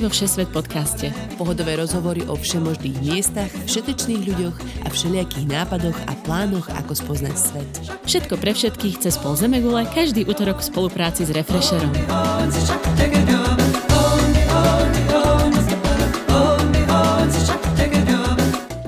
Vo Všesvet podcaste. Pohodové rozhovory o všemožných miestach, všetečných ľuďoch a všelijakých nápadoch a plánoch, ako spoznať svet. Všetko pre všetkých cez pol Zemegule každý útorok v spolupráci s Refresherom.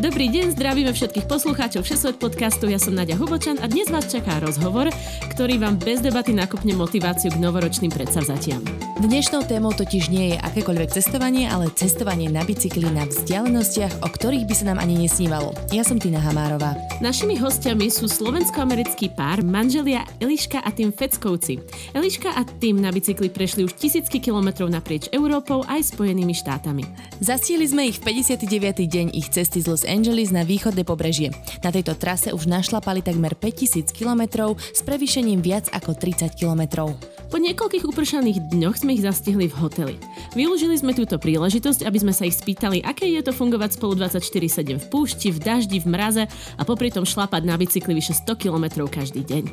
Dobrý deň, zdravíme všetkých poslucháčov Všesvet podcastu, ja som Nadia Hubočan a dnes vás čaká rozhovor, ktorý vám bez debaty nakopne motiváciu k novoročným predsavzatiam. Dnešnou témou totiž nie je akékoľvek cestovanie, ale cestovanie na bicykli na vzdialenostiach, o ktorých by sa nám ani nesnívalo. Ja som Tina Hamárová. Našimi hostiami sú slovensko-americký pár, manželia Eliška a tým Feckovci. Eliška a tým na bicykli prešli už tisícky kilometrov naprieč Európou aj Spojenými štátami. Zastihli sme ich v 59. deň ich cesty z Los Angeles na východné pobrežie. Na tejto trase už našlapali takmer 5000 km s prevýšením viac ako 30 km. Po niekoľkých upršaných dňoch sme ich zastihli v hoteli. Využili sme túto príležitosť, aby sme sa ich spýtali, aké je to fungovať spolu 24-7 v púšti, v daždi, v mraze a popri tom šlapať na bicykli vyše 100 km každý deň.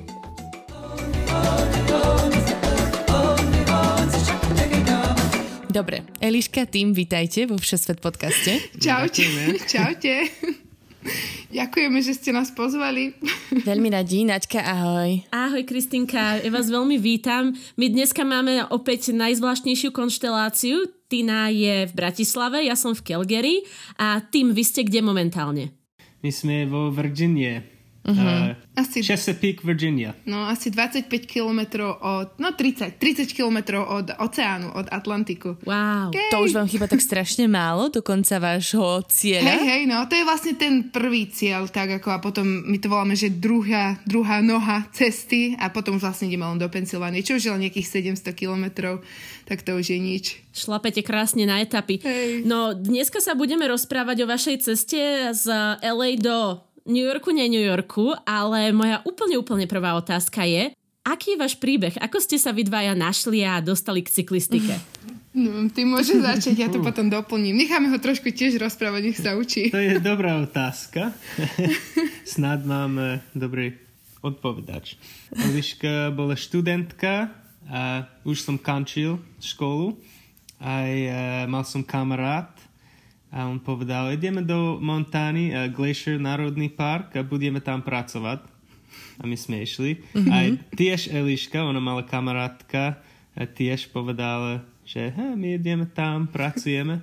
Dobre, Eliška, tým vítajte vo Všesvet podcaste. Čaute, čaute. Ďakujeme, že ste nás pozvali. Veľmi radí, Naďka, ahoj. Ahoj, Kristinka, ja vás veľmi vítam. My dneska máme opäť najzvláštnejšiu konšteláciu. Tina je v Bratislave, ja som v Calgary a tým vy ste kde momentálne? My sme vo Virginie. Uh-huh. Uh, asi, Chesapeake, Virginia. No, asi 25 kilometrov od, no 30, 30 kilometrov od oceánu, od Atlantiku. Wow. Okay. To už vám chyba tak strašne málo do konca vášho cieľa. Hej, hej, no, to je vlastne ten prvý cieľ, tak ako a potom my to voláme, že druhá, druhá noha cesty a potom už vlastne ideme len do Pensylvánie, čo už je len nejakých 700 kilometrov, tak to už je nič. Šlapete krásne na etapy. Hej. No, dneska sa budeme rozprávať o vašej ceste z LA do New Yorku, nie New Yorku, ale moja úplne, úplne prvá otázka je, aký je váš príbeh? Ako ste sa vy dvaja našli a dostali k cyklistike? No, ty môžeš začať, ja to potom doplním. Necháme ho trošku tiež rozprávať, nech sa učí. To je dobrá otázka. Snad mám dobrý odpovedač. Eliška bola študentka a už som končil školu. Aj mal som kamarát, a on povedal, ideme do Montany, uh, Glacier Národný park a budeme tam pracovať. A my sme išli. Mm-hmm. Aj tiež Eliška, ona mala kamarátka, a tiež povedala, že my ideme tam, pracujeme.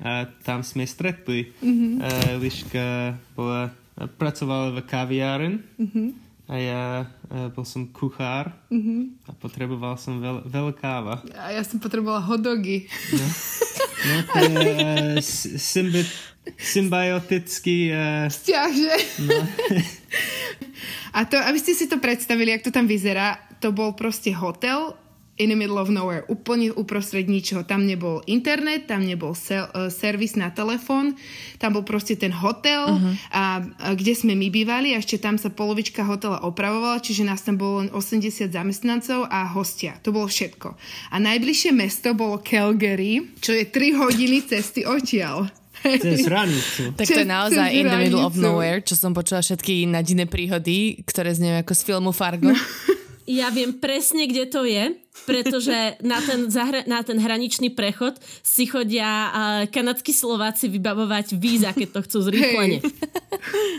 A tam sme stretli. Mm-hmm. A Eliška bola, pracovala v kaviáren. Mm-hmm a ja uh, bol som kuchár mm-hmm. a potreboval som veľ, veľa káva. A ja som potrebovala hodogy. No, no uh, symbi, symbiotický... Uh, Vzťah, že? No. a to, aby ste si to predstavili, jak to tam vyzerá, to bol proste hotel in the middle of nowhere, úplne uprostred ničoho. Tam nebol internet, tam nebol sel, uh, servis na telefón, tam bol proste ten hotel, uh-huh. a, a kde sme my bývali a ešte tam sa polovička hotela opravovala, čiže nás tam bolo len 80 zamestnancov a hostia. To bolo všetko. A najbližšie mesto bolo Calgary, čo je 3 hodiny cesty odtiaľ. Cez hranicu. Tak to je naozaj in the middle of nowhere, čo som počula všetky nadine príhody, ktoré znie ako z filmu Fargo. Ja viem presne, kde to je, pretože na ten, zahra- na ten hraničný prechod si chodia uh, kanadskí Slováci vybavovať víza, keď to chcú zrýchlenie.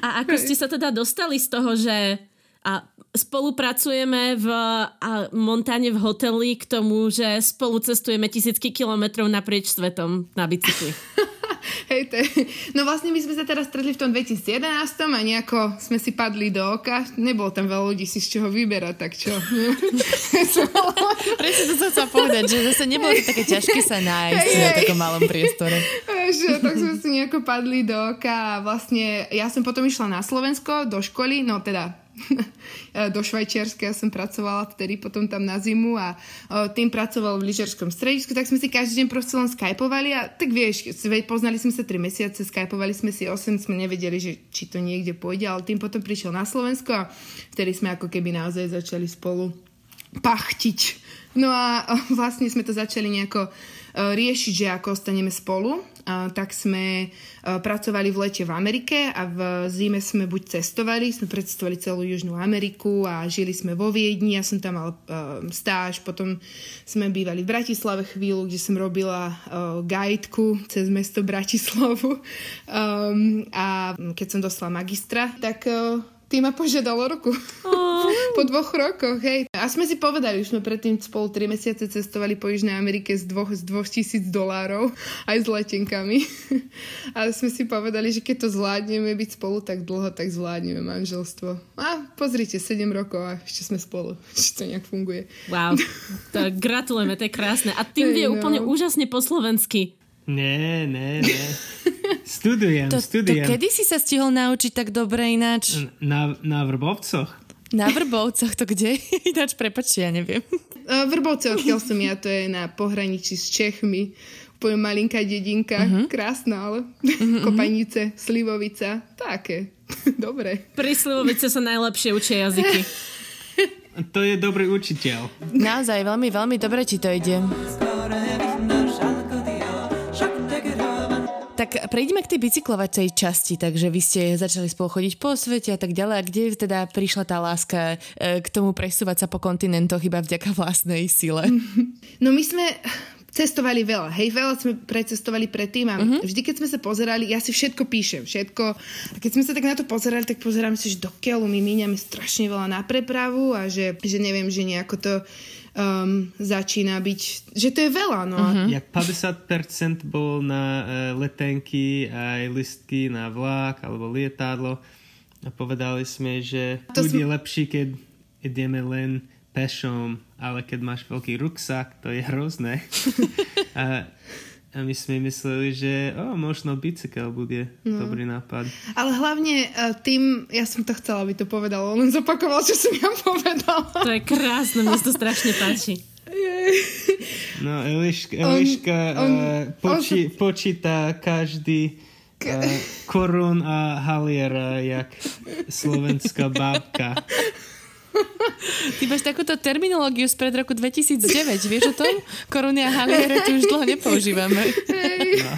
A ako ste sa teda dostali z toho, že a spolupracujeme v a Montáne v hoteli k tomu, že spolu cestujeme tisícky kilometrov naprieč svetom na bicykli. Hej, to je... No vlastne my sme sa teraz stretli v tom 2011 a nejako sme si padli do oka. Nebolo tam veľa ľudí si z čoho vyberať, tak čo? Presne to sa chcela povedať, že zase nebolo to také ťažké sa nájsť hey, na takom malom priestore. Že, tak sme si nejako padli do oka a vlastne ja som potom išla na Slovensko do školy, no teda do Švajčiarska, ja som pracovala vtedy potom tam na zimu a tým pracoval v lyžerskom stredisku, tak sme si každý deň proste len skypovali a tak vieš, poznali sme sa 3 mesiace, skypovali sme si 8, sme nevedeli, že či to niekde pôjde, ale tým potom prišiel na Slovensko a vtedy sme ako keby naozaj začali spolu pachtiť. No a vlastne sme to začali nejako riešiť, že ako ostaneme spolu tak sme pracovali v lete v Amerike a v zime sme buď cestovali, sme precestovali celú Južnú Ameriku a žili sme vo Viedni, ja som tam mal stáž, potom sme bývali v Bratislave chvíľu, kde som robila guideku cez mesto Bratislavu. A keď som dostala magistra, tak ty ma požiadal o ruku. Oh. po dvoch rokoch, hej. A sme si povedali, už sme predtým spolu 3 mesiace cestovali po Južnej Amerike z dvoch, z dvoch tisíc dolárov, aj s letenkami. Ale sme si povedali, že keď to zvládneme byť spolu tak dlho, tak zvládneme manželstvo. A pozrite, 7 rokov a ešte sme spolu. Ešte to nejak funguje. Wow, to gratulujeme, to je krásne. A tým vie no. úplne úžasne po slovensky. Nie, nie, nie. Studujem, to, studujem. To kedy si sa stihol naučiť tak dobre ináč? Na, na Vrbovcoch. Na Vrbovcoch, to kde? Ináč, prepačte, ja neviem. Vrbovce, odkiaľ som ja, to je na pohraničí s Čechmi. Úplne malinká dedinka, uh-huh. krásna, ale uh-huh. kopanice, slivovica, také. Dobre. Pri slivovice sa najlepšie učia jazyky. to je dobrý učiteľ. Naozaj, veľmi, veľmi dobre ti to ide. Tak prejdeme k tej bicyklovacej časti, takže vy ste začali spolu chodiť po svete a tak ďalej. A kde teda prišla tá láska e, k tomu presúvať sa po kontinentoch iba vďaka vlastnej sile? No my sme cestovali veľa, hej, veľa sme precestovali predtým a uh-huh. vždy, keď sme sa pozerali, ja si všetko píšem, všetko. A keď sme sa tak na to pozerali, tak pozeráme si, že do keľu my míňame strašne veľa na prepravu a že, že neviem, že nejako to um, začína byť, že to je veľa. No. Uh-huh. Jak 50% bol na uh, letenky aj listky na vlak alebo lietadlo a povedali sme, že to bude sm- lepší, keď ideme len pešom, ale keď máš veľký ruksak, to je hrozné. a a my sme mysleli, že oh, možno bicykel bude no. dobrý nápad. Ale hlavne uh, tým, ja som to chcela, aby to povedal, len zopakoval, čo som ja povedala. To je krásne, mne to strašne páči. No, Eliška, Eliška on, on, uh, poči, on... počíta každý uh, korun a haliera, jak slovenská bábka. Ty máš takúto terminológiu spred roku 2009, vieš o tom? Koruny a haliere tu už dlho nepoužívame. Hey. No.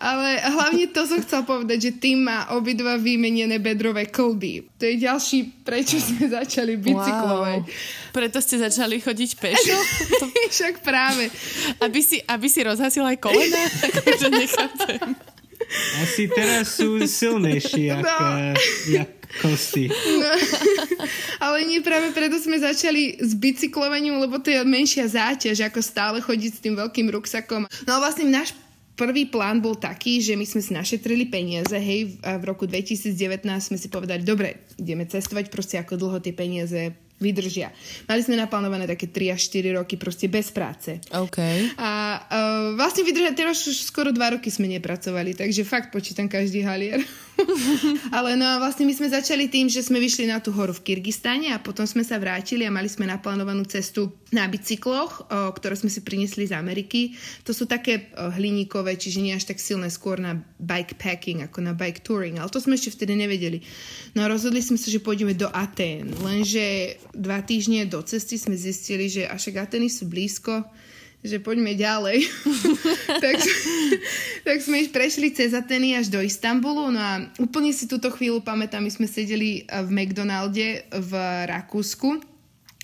Ale hlavne to som chcel povedať, že tým má obidva vymenené bedrové kolby. To je ďalší, prečo sme začali bicyklovať. Wow. Preto ste začali chodiť pešo? Však práve. Aby si, aby si rozhasil aj kolena? Akože nechápem. Asi teraz sú silnejší, jak, no. jak kosti. No, ale nie práve preto sme začali s bicyklovaním, lebo to je menšia záťaž, ako stále chodiť s tým veľkým ruksakom. No a vlastne náš prvý plán bol taký, že my sme si našetrili peniaze, hej, v roku 2019 sme si povedali, dobre, ideme cestovať, proste ako dlho tie peniaze vydržia. Mali sme naplánované také 3 až 4 roky proste bez práce. OK. A uh, vlastne vydržia, teraz už skoro 2 roky sme nepracovali, takže fakt počítam každý halier. Ale no a vlastne my sme začali tým, že sme vyšli na tú horu v Kyrgyzstane a potom sme sa vrátili a mali sme naplánovanú cestu na bicykloch, ktoré sme si priniesli z Ameriky. To sú také hliníkové, čiže nie až tak silné, skôr na bikepacking ako na bike touring, ale to sme ešte vtedy nevedeli. No a rozhodli sme sa, že pôjdeme do Atén, lenže dva týždne do cesty sme zistili, že až Ateny sú blízko, že poďme ďalej. tak, tak sme prešli cez Ateny až do Istanbulu. No a úplne si túto chvíľu pamätám, my sme sedeli v McDonalde v Rakúsku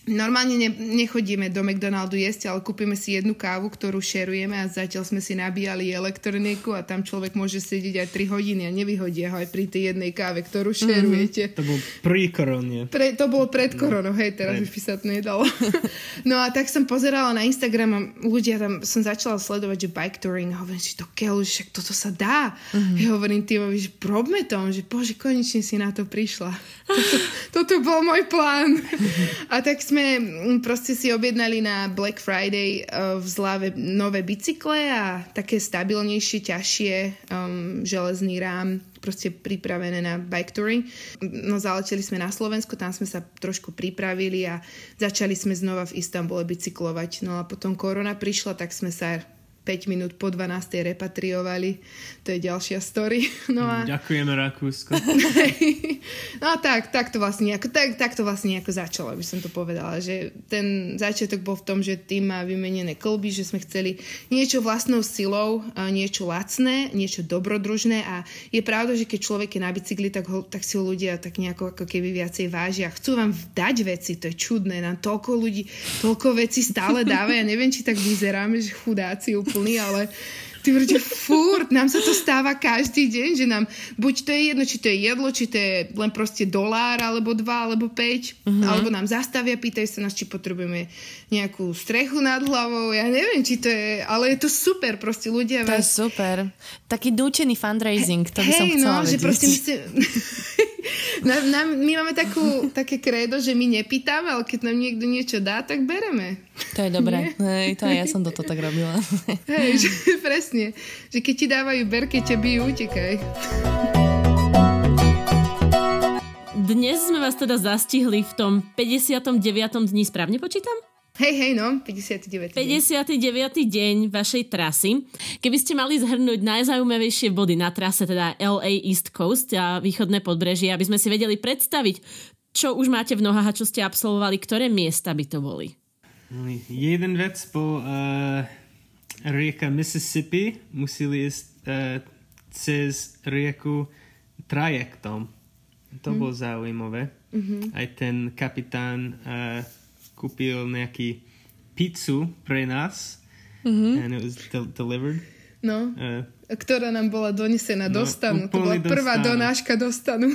Normálne ne, nechodíme do McDonaldu jesť, ale kúpime si jednu kávu, ktorú šerujeme a zatiaľ sme si nabíjali elektroniku a tam človek môže sedieť aj 3 hodiny a nevyhodia ho aj pri tej jednej káve, ktorú mhm. šerujete. Mm-hmm. To bol pri korone. Pre, to bolo pred no. koronou, hej, teraz už by sa to nedalo. no a tak som pozerala na Instagram a ľudia tam, som začala sledovať, že bike touring a hovorím, že to keľu, však toto sa dá. Mm-hmm. Ja hovorím Timovi, že probme to, že bože, konečne si na to prišla. Toto, toto bol môj plán. a tak sme sme mm, proste si objednali na Black Friday uh, v zláve nové bicykle a také stabilnejšie, ťažšie, um, železný rám, proste pripravené na bike touring. No zaleteli sme na Slovensko, tam sme sa trošku pripravili a začali sme znova v Istambule bicyklovať. No a potom korona prišla, tak sme sa 5 minút po 12. repatriovali. To je ďalšia story. No a... Ďakujeme Rakúsko. no tak, tak to vlastne nejako, tak, tak to vlastne nejako začalo, by som to povedala, že ten začiatok bol v tom, že tým má vymenené kolby, že sme chceli niečo vlastnou silou, niečo lacné, niečo dobrodružné a je pravda, že keď človek je na bicykli, tak, ho, tak si ho ľudia tak nejako ako keby viacej vážia. Chcú vám dať veci, to je čudné, nám toľko ľudí, toľko vecí stále dáva, ja neviem, či tak vyzeráme, že chudáci úplný, ale ty vrde, furt, nám sa to stáva každý deň, že nám, buď to je jedno, či to je jedlo, či to je len proste dolár, alebo dva, alebo päť, uh-huh. alebo nám zastavia, pýtajú sa nás, či potrebujeme nejakú strechu nad hlavou, ja neviem, či to je, ale je to super, proste ľudia To vás... je super. Taký nútený fundraising, to by Hej, som chcela no, vedieť. že proste my, ste... na, na, my máme takú, také krédo, že my nepýtame, ale keď nám niekto niečo dá, tak bereme. To je dobré. Hej, to aj ja som toto tak robila. Hej, že, presne. Že keď ti dávajú ber, keď ťa bijú, utekaj. Dnes sme vás teda zastihli v tom 59. dni, správne počítam? Hej, hej, no, 59. 59. deň vašej trasy. Keby ste mali zhrnúť najzaujímavejšie body na trase, teda LA East Coast a východné podbrežie, aby sme si vedeli predstaviť, čo už máte v nohách a čo ste absolvovali, ktoré miesta by to boli? Jeden vec bol uh, rieka Mississippi. Museli ísť uh, cez rieku trajektom. To mm. bolo zaujímavé. Mm-hmm. Aj ten kapitán uh, kúpil nejaký pizzu pre nás. Mm-hmm. And it was del- delivered. No, Uh, ktorá nám bola donesená No, do stanu. To bola do prvá stanu. donáška do stanu.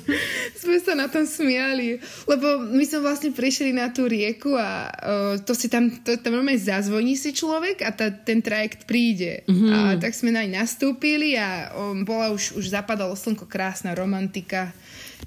sme sa na tom smiali. Lebo my sme vlastne prišli na tú rieku a uh, to si tam, to, tam normálne zazvoní si človek a ta, ten trajekt príde. Mhm. Mm-hmm. A tak sme naň nastúpili a um, bola už, už zapadalo slnko, krásna romantika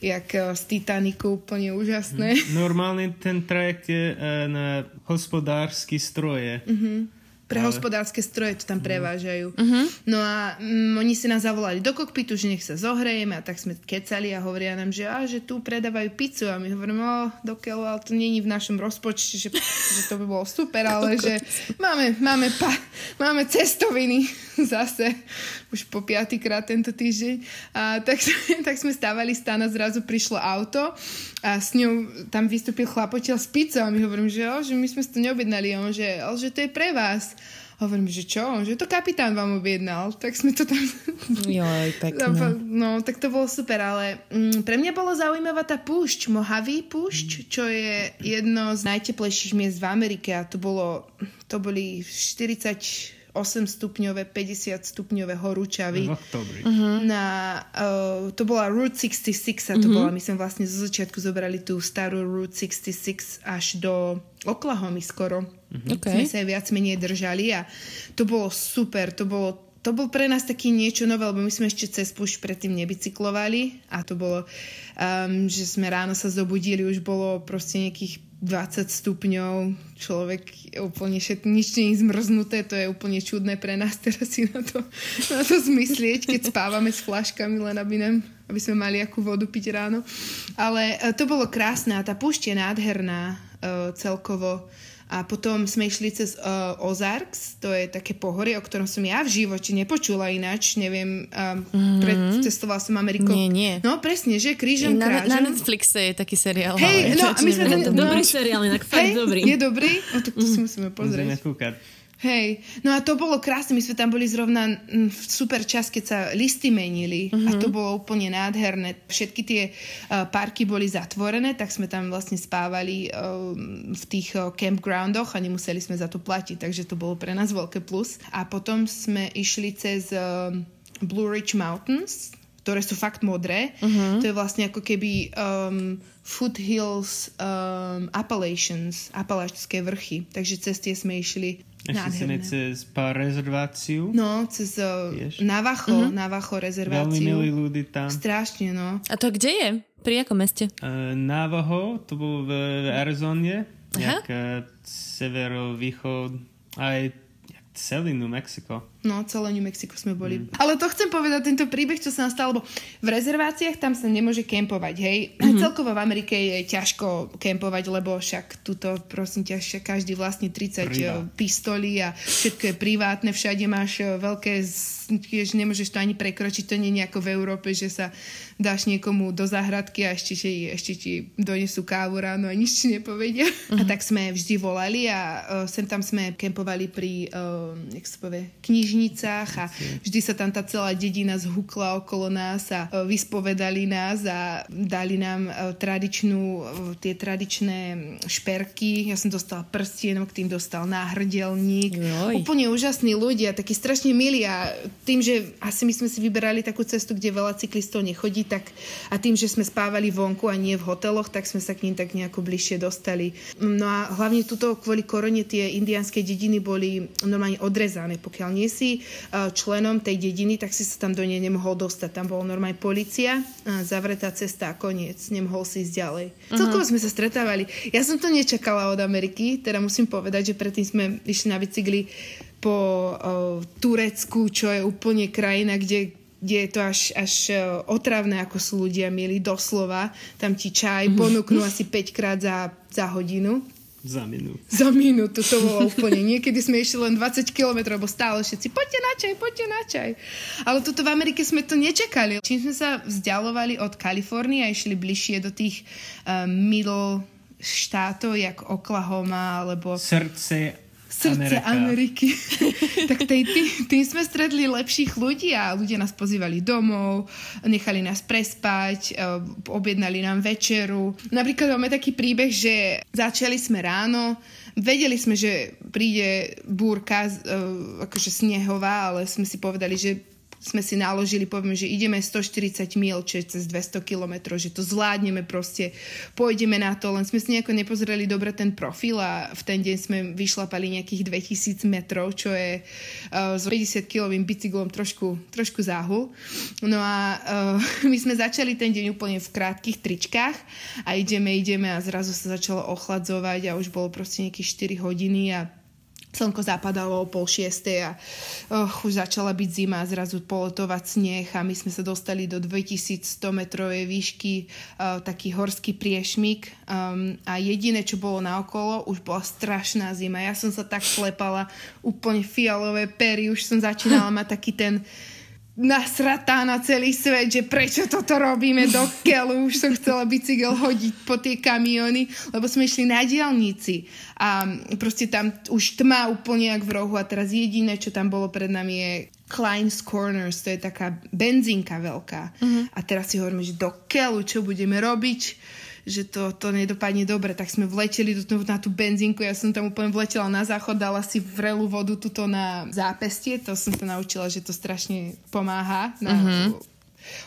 jak uh, z Titaniku, úplne úžasné. normálne ten trajekt je uh, na hospodársky stroje. Mm-hmm. Pre Ale- hospodárske stroje to tam prevážajú. Uh-huh. No a mm, oni si nás zavolali do kokpitu, že nech sa zohrejeme a tak sme kecali a hovoria nám, že, a, že tu predávajú pizzu a my hovoríme, o, dokiaľ, ale to není v našom rozpočte, že, že to by bolo super, ale že máme, máme, pa, máme cestoviny zase už po piatýkrát tento týždeň. A tak, tak sme stávali stán a zrazu prišlo auto a s ňou tam vystúpil chlapotiaľ s pizzou a my hovorím, že, o, že my sme si to neobjednali. On, že, ale že to je pre vás. Hovorím, že čo? Že to kapitán vám objednal. Tak sme to tam... Joj, pekné. No, tak to bolo super, ale mm, pre mňa bolo zaujímavá tá púšť, Mojave púšť, čo je jedno z najteplejších miest v Amerike a to bolo, to boli 48 stupňové, 50 stupňové horúčavy. V oktobri. Na, uh, to bola Route 66 a to bola, my sme vlastne zo začiatku zobrali tú starú Route 66 až do Oklahomy skoro. OK. Sme sa aj viac menej držali a to bolo super, to bolo to bol pre nás taký niečo nové, lebo my sme ešte cez púšť predtým nebicyklovali a to bolo, um, že sme ráno sa zobudili, už bolo proste nejakých 20 stupňov, človek je úplne všet, nič nie zmrznuté, to je úplne čudné pre nás teraz si na to, na to zmyslieť, keď spávame s flaškami, len aby, nám, aby sme mali akú vodu piť ráno. Ale e, to bolo krásne a tá púšť je nádherná e, celkovo. A potom sme išli cez uh, Ozarks, to je také pohorie, o ktorom som ja v živote nepočula ináč, neviem, um, mm-hmm. predcestovala som Amerikou. Nie, nie. No presne, že krížom Na, na krážom. Netflixe je taký seriál. Hej, no my sme ten- to- Dobrý No. seriál, inak fakt Hej, dobrý. je dobrý? O, tak to si musíme Môžeme pozrieť. kúkať. Hej, no a to bolo krásne, my sme tam boli zrovna mm, v super čas, keď sa listy menili uh-huh. a to bolo úplne nádherné. Všetky tie uh, parky boli zatvorené, tak sme tam vlastne spávali uh, v tých uh, campgroundoch a nemuseli sme za to platiť, takže to bolo pre nás veľké plus. A potom sme išli cez uh, Blue Ridge Mountains, ktoré sú fakt modré. Uh-huh. To je vlastne ako keby um, foothills um, Appalachians, Apalačské vrchy. Takže cez tie sme išli Ešte cez pár rezerváciu. No, cez uh. Navajo, uh-huh. Navajo Veľmi rezerváciu. milí ľudí tam. Strašne, no. A to kde je? Pri akom meste? Uh, Navajo, to bolo v Arizóne, Aha. jak uh, severovýchod, aj jak celý New Mexico. No, celé New Mexico sme boli. Mm. Ale to chcem povedať, tento príbeh, čo sa nám stalo, lebo v rezerváciách tam sa nemôže kempovať, hej. Mm-hmm. Celkovo v Amerike je ťažko kempovať, lebo však tuto, prosím ťa, však každý vlastní 30 Privát. pistolí a všetko je privátne, všade máš eh, veľké, tiež nemôžeš to ani prekročiť, to nie je ako v Európe, že sa dáš niekomu do záhradky a ešte, ti, ešte ti donesú kávu ráno a nič ti nepovedia. Uh-huh. A tak sme vždy volali a uh, sem tam sme kempovali pri, uh, jak sa povie, knižnicách a vždy sa tam tá celá dedina zhukla okolo nás a uh, vyspovedali nás a dali nám uh, tradičnú, uh, tie tradičné šperky. Ja som dostala prstienok, tým dostal náhrdelník. Joj. Úplne úžasní ľudia, takí strašne milí a tým, že asi my sme si vyberali takú cestu, kde veľa cyklistov nechodí, tak a tým, že sme spávali vonku a nie v hoteloch, tak sme sa k ním tak nejako bližšie dostali. No a hlavne tuto kvôli korone tie indianské dediny boli normálne odrezané. Pokiaľ nie si e, členom tej dediny, tak si sa tam do nej nemohol dostať. Tam bola normálne policia, zavretá cesta a koniec. Nemohol si ísť ďalej. Uh-huh. Celkovo sme sa stretávali. Ja som to nečakala od Ameriky, teda musím povedať, že predtým sme išli na bicykli po e, Turecku, čo je úplne krajina, kde kde je to až, až e, otravné, ako sú ľudia milí, doslova. Tam ti čaj mhm. ponúknú asi 5 krát za, za hodinu. Za minútu. Za minútu, to bolo úplne. Niekedy sme išli len 20 km, lebo stále všetci, poďte na čaj, poďte na čaj. Ale toto v Amerike sme to nečakali. Čím sme sa vzdialovali od Kalifornie a išli bližšie do tých um, middle štátov, jak Oklahoma, alebo... Srdce srdce Amerika. Ameriky. tak tej, tý, tým sme stretli lepších ľudí a ľudia nás pozývali domov, nechali nás prespať, eh, objednali nám večeru. Napríklad máme taký príbeh, že začali sme ráno, vedeli sme, že príde búrka, eh, akože snehová, ale sme si povedali, že sme si naložili, poviem, že ideme 140 mil, čo cez 200 kilometrov, že to zvládneme proste, pôjdeme na to, len sme si nejako nepozreli dobre ten profil a v ten deň sme vyšlapali nejakých 2000 metrov, čo je uh, s 50-kilovým bicyklom trošku, trošku záhul. No a uh, my sme začali ten deň úplne v krátkých tričkách a ideme, ideme a zrazu sa začalo ochladzovať a už bolo proste nejakých 4 hodiny a slnko zapadalo o pol šiestej a oh, už začala byť zima a zrazu polotovať sneh a my sme sa dostali do 2100 metrovej výšky, uh, taký horský priešmik um, a jediné, čo bolo naokolo, už bola strašná zima. Ja som sa tak slepala, úplne fialové pery, už som začínala mať taký ten nasratá na celý svet, že prečo toto robíme do keľu. Už som chcela bicykel hodiť po tie kamiony, lebo sme išli na diálnici a proste tam už tma úplne jak v rohu a teraz jediné, čo tam bolo pred nami je Klein's Corners, to je taká benzínka veľká. Uh-huh. A teraz si hovoríme, že do keľu, čo budeme robiť že to, to nedopadne dobre, tak sme vleteli do, na tú benzínku, ja som tam úplne vletela na záchod, dala si vrelú vodu tuto na zápestie, to som sa naučila, že to strašne pomáha na uh-huh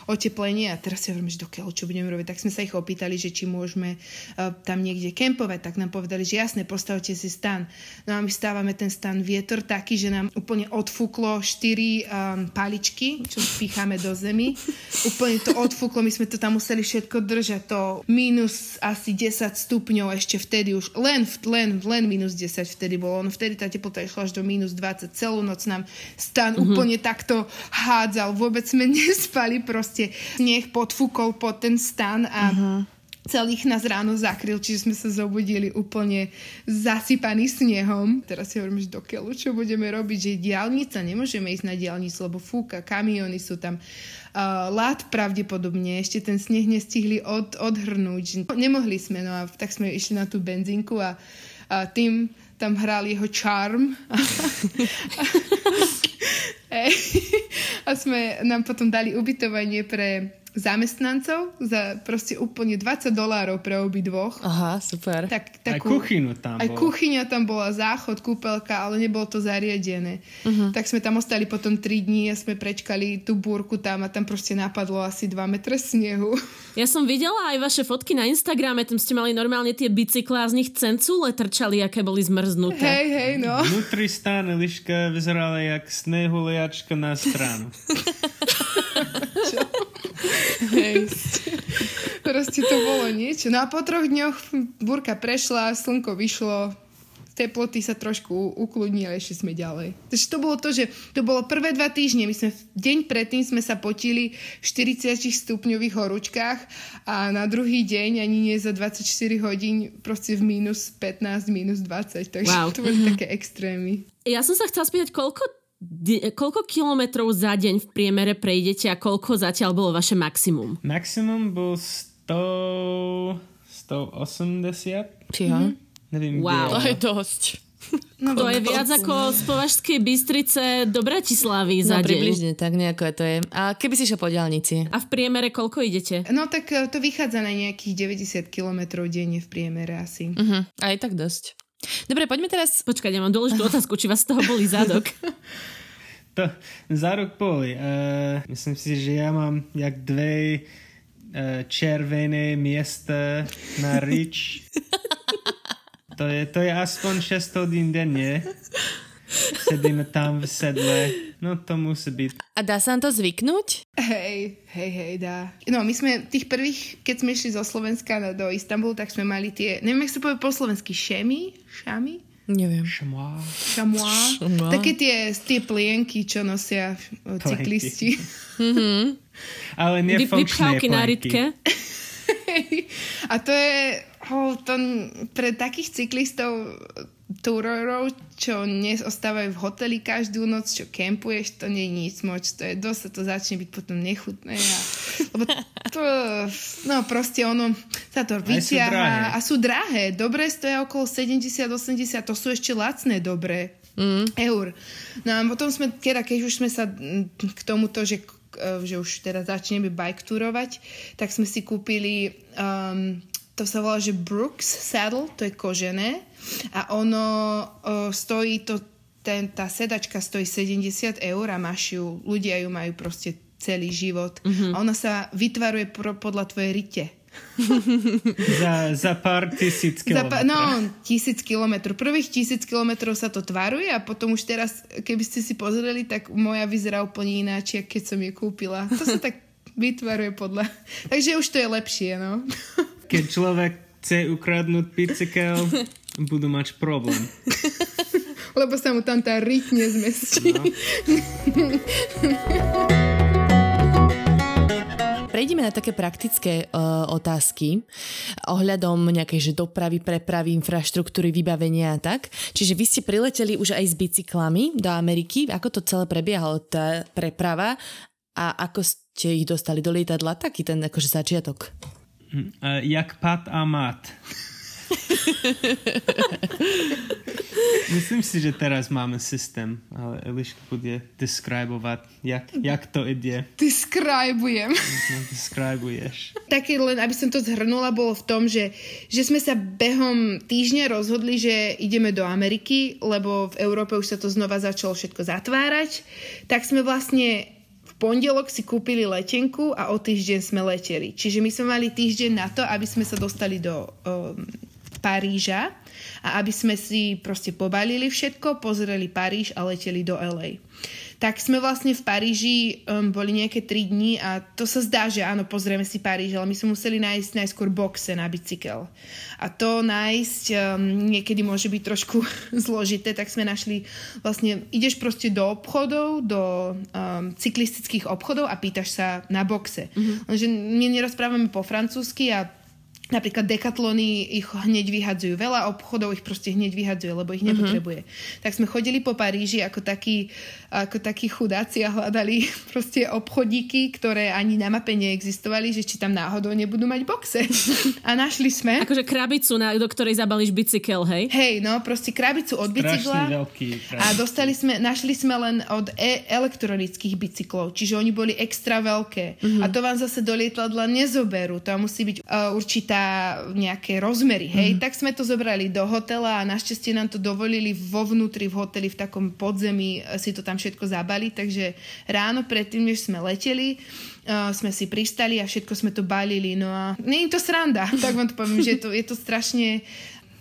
oteplenie a teraz si hovorím, že dokiaľ čo budeme robiť. Tak sme sa ich opýtali, že či môžeme uh, tam niekde kempovať, tak nám povedali, že jasne, postavte si stan. No a my stávame ten stan vietor taký, že nám úplne odfúklo 4 um, paličky, čo picháme do zemi. Úplne to odfúklo, my sme to tam museli všetko držať, to minus asi 10 stupňov ešte vtedy už, len, len, len minus 10 vtedy bolo. No vtedy tá teplota išla až do minus 20. Celú noc nám stan mm-hmm. úplne takto hádzal. Vôbec sme nespali, proste sneh podfúkol pod ten stan a uh-huh celých nás ráno zakryl, čiže sme sa zobudili úplne zasypaný snehom. Teraz si hovorím, že do keľu, čo budeme robiť, že diálnica, nemôžeme ísť na diálnicu, lebo fúka, kamiony sú tam. Uh, lát pravdepodobne, ešte ten sneh nestihli od, odhrnúť. Nemohli sme, no a tak sme išli na tú benzínku a, a tým tam hral jeho charm. a sme nám potom dali ubytovanie pre zamestnancov za proste úplne 20 dolárov pre obi dvoch. Aha, super. Tak, takú, aj kuchyňu tam Aj bol. kuchyňa tam bola, záchod, kúpelka, ale nebolo to zariadené. Uh-huh. Tak sme tam ostali potom 3 dní a sme prečkali tú búrku tam a tam proste napadlo asi 2 metre snehu. Ja som videla aj vaše fotky na Instagrame, tam ste mali normálne tie bicykle a z nich cencúle trčali, aké boli zmrznuté. Hej, hej, no. Vnútri stáne liška vyzerala jak snehuliačka na stranu. Hej. Proste to bolo niečo. No a po troch dňoch burka prešla, slnko vyšlo, teploty sa trošku ukludnili, ešte sme ďalej. Takže to bolo to, že to bolo prvé dva týždne, my sme deň predtým sme sa potili v 40 stupňových horúčkách a na druhý deň ani nie za 24 hodín proste v minus 15, minus 20, takže wow. to boli také extrémy. Ja som sa chcela spýtať, koľko koľko kilometrov za deň v priemere prejdete a koľko zatiaľ bolo vaše maximum? Maximum bol 100... 180. Čiho? Mm-hmm. Neviem, wow. To je dosť. No, to je viac ako z Považskej Bystrice do Bratislavy za no, deň. približne, tak nejako to je. A keby si šiel po diálnici? A v priemere koľko idete? No tak e, to vychádza na nejakých 90 km denne v priemere asi. Uh-huh. Aj tak dosť. Dobre, poďme teraz... Počkaj, ja mám dôležitú otázku, či vás z toho boli zadok. to rok boli. Uh, myslím si, že ja mám jak dve uh, červené miesta na rič. To je, to je aspoň 6 hodín denne. Sedíme tam v sedle. No to musí byť. A dá sa nám to zvyknúť? Hej, hej, hej, dá. No my sme tých prvých, keď sme išli zo Slovenska do Istanbulu, tak sme mali tie, neviem, jak sa povie po slovensky, šemi? Šami? Neviem. Šamua. Šamua. Také tie, tie plienky, čo nosia cyklisti. Mm-hmm. Ale nefunkčné Vypchávky na rytke. A to je, oh, to pre takých cyklistov túrorov, čo ostávajú v hoteli každú noc, čo kempuješ, to nie je nič moc, to je dosť, to začne byť potom nechutné. A, lebo to, no proste ono sa to vyťaha a sú drahé. Dobré stoja okolo 70-80, to sú ešte lacné dobré. Mm. eur. No a potom sme, keď, keď už sme sa k tomuto, že Eh, že už teda začneme bike turovať, tak sme si kúpili um, to sa volá, že Brooks Saddle, to je kožené a ono uh, stojí to, ten, tá sedačka stojí 70 eur a máš ju, ľudia ju majú proste celý život mm-hmm. a ona sa vytvaruje pro, podľa tvojej rite za, za pár tisíc kilometrov. No, tisíc kilometrov. Prvých tisíc kilometrov sa to tvaruje a potom už teraz, keby ste si pozreli, tak moja vyzerá úplne ináč, keď som ju kúpila. To sa tak vytvaruje podľa... Takže už to je lepšie, no. Keď človek chce ukradnúť bicykel, budú mať problém. Lebo sa mu tam tá rytne zmestí. No. Prejdeme na také praktické uh, otázky ohľadom nejakej že dopravy, prepravy, infraštruktúry, vybavenia a tak. Čiže vy ste prileteli už aj s bicyklami do Ameriky. Ako to celé prebiehalo, tá preprava a ako ste ich dostali do lietadla? Taký ten akože začiatok. Uh, jak pat a mat. Myslím si, že teraz máme systém, ale Eliška bude deskribovať, jak, jak to ide. Describujem. No, describuješ. Také len, aby som to zhrnula, bolo v tom, že, že sme sa behom týždňa rozhodli, že ideme do Ameriky, lebo v Európe už sa to znova začalo všetko zatvárať. Tak sme vlastne pondelok si kúpili letenku a o týždeň sme leteli. Čiže my sme mali týždeň na to, aby sme sa dostali do um, Paríža a aby sme si proste pobalili všetko, pozreli Paríž a leteli do LA. Tak sme vlastne v Paríži um, boli nejaké 3 dní a to sa zdá, že áno, pozrieme si Paríž, ale my sme museli nájsť najskôr boxe na bicykel. A to nájsť um, niekedy môže byť trošku zložité, tak sme našli vlastne, ideš proste do obchodov, do um, cyklistických obchodov a pýtaš sa na boxe. Mm-hmm. Lenže my nerozprávame po francúzsky a Napríklad dekatlony ich hneď vyhadzujú. Veľa obchodov ich proste hneď vyhadzuje, lebo ich mhm. nepotrebuje. Mm-hmm. Tak sme chodili po Paríži ako takí, ako takí chudáci a hľadali proste obchodíky, ktoré ani na mape neexistovali, že či tam náhodou nebudú mať boxe. a našli sme. Akože krabicu, na, do ktorej zabališ bicykel, hej? Hej, no proste krabicu od bicykla. Veľký, a dostali sme, našli sme len od e- elektronických bicyklov, čiže oni boli extra veľké. Mm-hmm. A to vám zase do lietadla nezoberú. To musí byť uh, určitá nejaké rozmery, hej, mm. tak sme to zobrali do hotela a našťastie nám to dovolili vo vnútri v hoteli v takom podzemí si to tam všetko zabali, takže ráno predtým, než sme leteli, uh, sme si pristali a všetko sme to balili, no a nie je to sranda, tak vám to poviem, že je to, je to strašne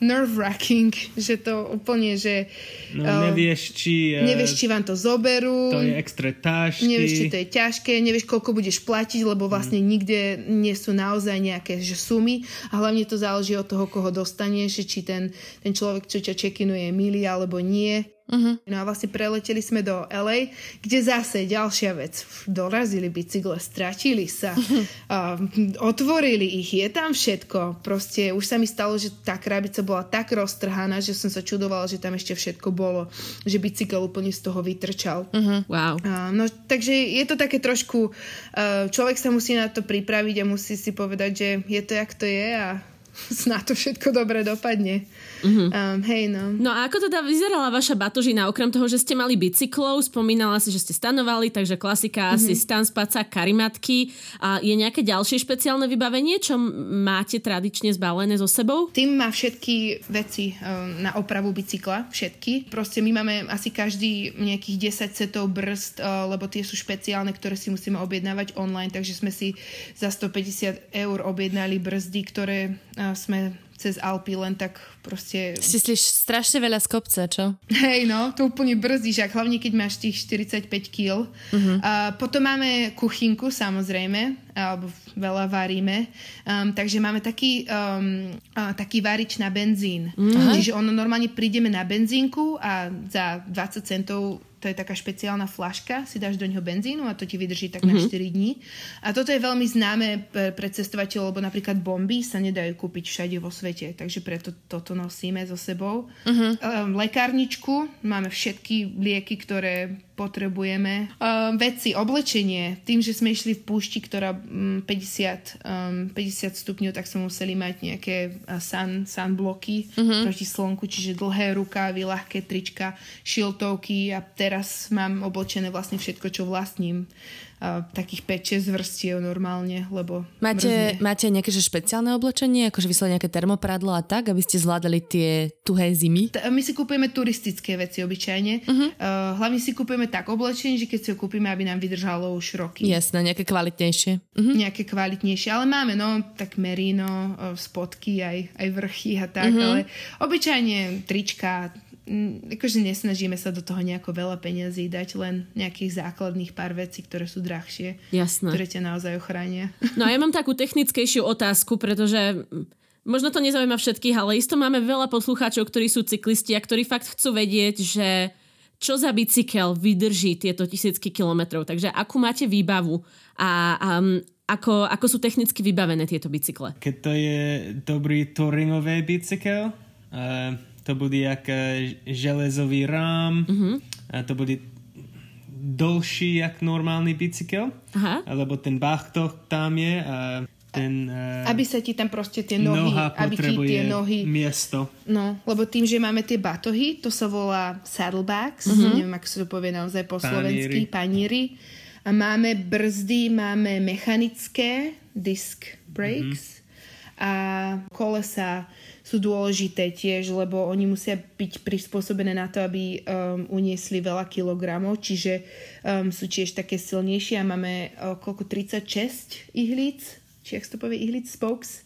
nerve-wracking, že to úplne, že No, eh, nevieš, či... eh, nevieš, či vám to zoberú, To je extra tážky. nevieš, či to je ťažké, nevieš, koľko budeš platiť, lebo Mhm. vlastne nikde nie sú naozaj nejaké že sumy a hlavne to záleží od toho, koho dostaneš, či ten, ten človek, čo ťa čekinuje, je milý alebo nie. Uh-huh. No a vlastne preleteli sme do LA, kde zase ďalšia vec. Dorazili bicykle, stratili sa, a, otvorili ich, je tam všetko. Proste už sa mi stalo, že tá krabica bola tak roztrhaná, že som sa čudovala, že tam ešte všetko bolo. Že bicykel úplne z toho vytrčal. Uh-huh. Wow. A, No, takže je to také trošku, uh, človek sa musí na to pripraviť a musí si povedať, že je to, jak to je a na to všetko dobre dopadne. Uh-huh. Um, hej, no. No a ako teda vyzerala vaša batožina? Okrem toho, že ste mali bicyklov, spomínala si, že ste stanovali, takže klasika mm-hmm. asi stan, spaca, karimatky. A je nejaké ďalšie špeciálne vybavenie, čo máte tradične zbalené so sebou? Tým má všetky veci um, na opravu bicykla, všetky. Proste my máme asi každý nejakých 10 setov brzd, uh, lebo tie sú špeciálne, ktoré si musíme objednávať online, takže sme si za 150 eur objednali brzdy, ktoré uh, sme cez Alpy len tak proste Stislíš strašne veľa z kopca, čo? Hej, no, to úplne brzdíš, ak hlavne keď máš tých 45 kg. Uh-huh. Uh, potom máme kuchynku, samozrejme, alebo veľa varíme. Um, takže máme taký, um, uh, taký varič na benzín. Uh-huh. Čiže ono normálne prídeme na benzínku a za 20 centov to je taká špeciálna flaška, si dáš do neho benzínu a to ti vydrží tak mm-hmm. na 4 dní. A toto je veľmi známe pre cestovateľov, lebo napríklad bomby sa nedajú kúpiť všade vo svete, takže preto toto nosíme so sebou. Um, lekárničku, máme všetky lieky, ktoré potrebujeme. Um, veci, oblečenie, tým, že sme išli v púšti, ktorá um, 50, um, 50 stupňov, tak sme museli mať nejaké uh, sun, sunblocky mm-hmm. proti slnku, čiže dlhé rukávy, ľahké trička, šiltovky a teraz mám oblečené vlastne všetko, čo vlastním. Uh, takých 5-6 vrstiev normálne, lebo Máte, mrzne. máte nejaké že špeciálne oblečenie, akože vyslovene nejaké termopradlo a tak, aby ste zvládali tie tuhé zimy? T- my si kúpujeme turistické veci obyčajne. Uh-huh. Uh, hlavne si kúpujeme tak oblečenie, že keď si ho kúpime, aby nám vydržalo už roky. Jasné, nejaké kvalitnejšie. Mhm. nejaké kvalitnejšie, ale máme no, tak merino, o, spodky, aj, aj vrchy a tak, mm-hmm. ale obyčajne trička, mm, akože nesnažíme sa do toho nejako veľa peniazí dať, len nejakých základných pár vecí, ktoré sú drahšie, Jasné. ktoré ťa naozaj ochránia. No a ja mám takú technickejšiu otázku, pretože možno to nezaujíma všetkých, ale isto máme veľa poslucháčov, ktorí sú cyklisti a ktorí fakt chcú vedieť, že čo za bicykel vydrží tieto tisícky kilometrov. Takže akú máte výbavu a, a ako, ako sú technicky vybavené tieto bicykle? Keď to je dobrý touringový bicykel, uh, to bude jak uh, železový rám, uh-huh. a to bude dlhší jak normálny bicykel, Aha. lebo ten bachtoch tam je a ten uh, Aby sa ti tam proste tie nohy, noha aby ti tie nohy miesto. No, lebo tým, že máme tie batohy, to sa volá saddlebags, uh-huh. neviem, ako sa to povie naozaj po Paníry. slovensky, paníry. A máme brzdy, máme mechanické disc brakes uh-huh. a kolesa sú dôležité tiež, lebo oni musia byť prispôsobené na to, aby um, uniesli veľa kilogramov, čiže um, sú tiež také silnejšie a máme uh, koľko 36 ihlíc, či jak sa to povie, ihlíc spokes,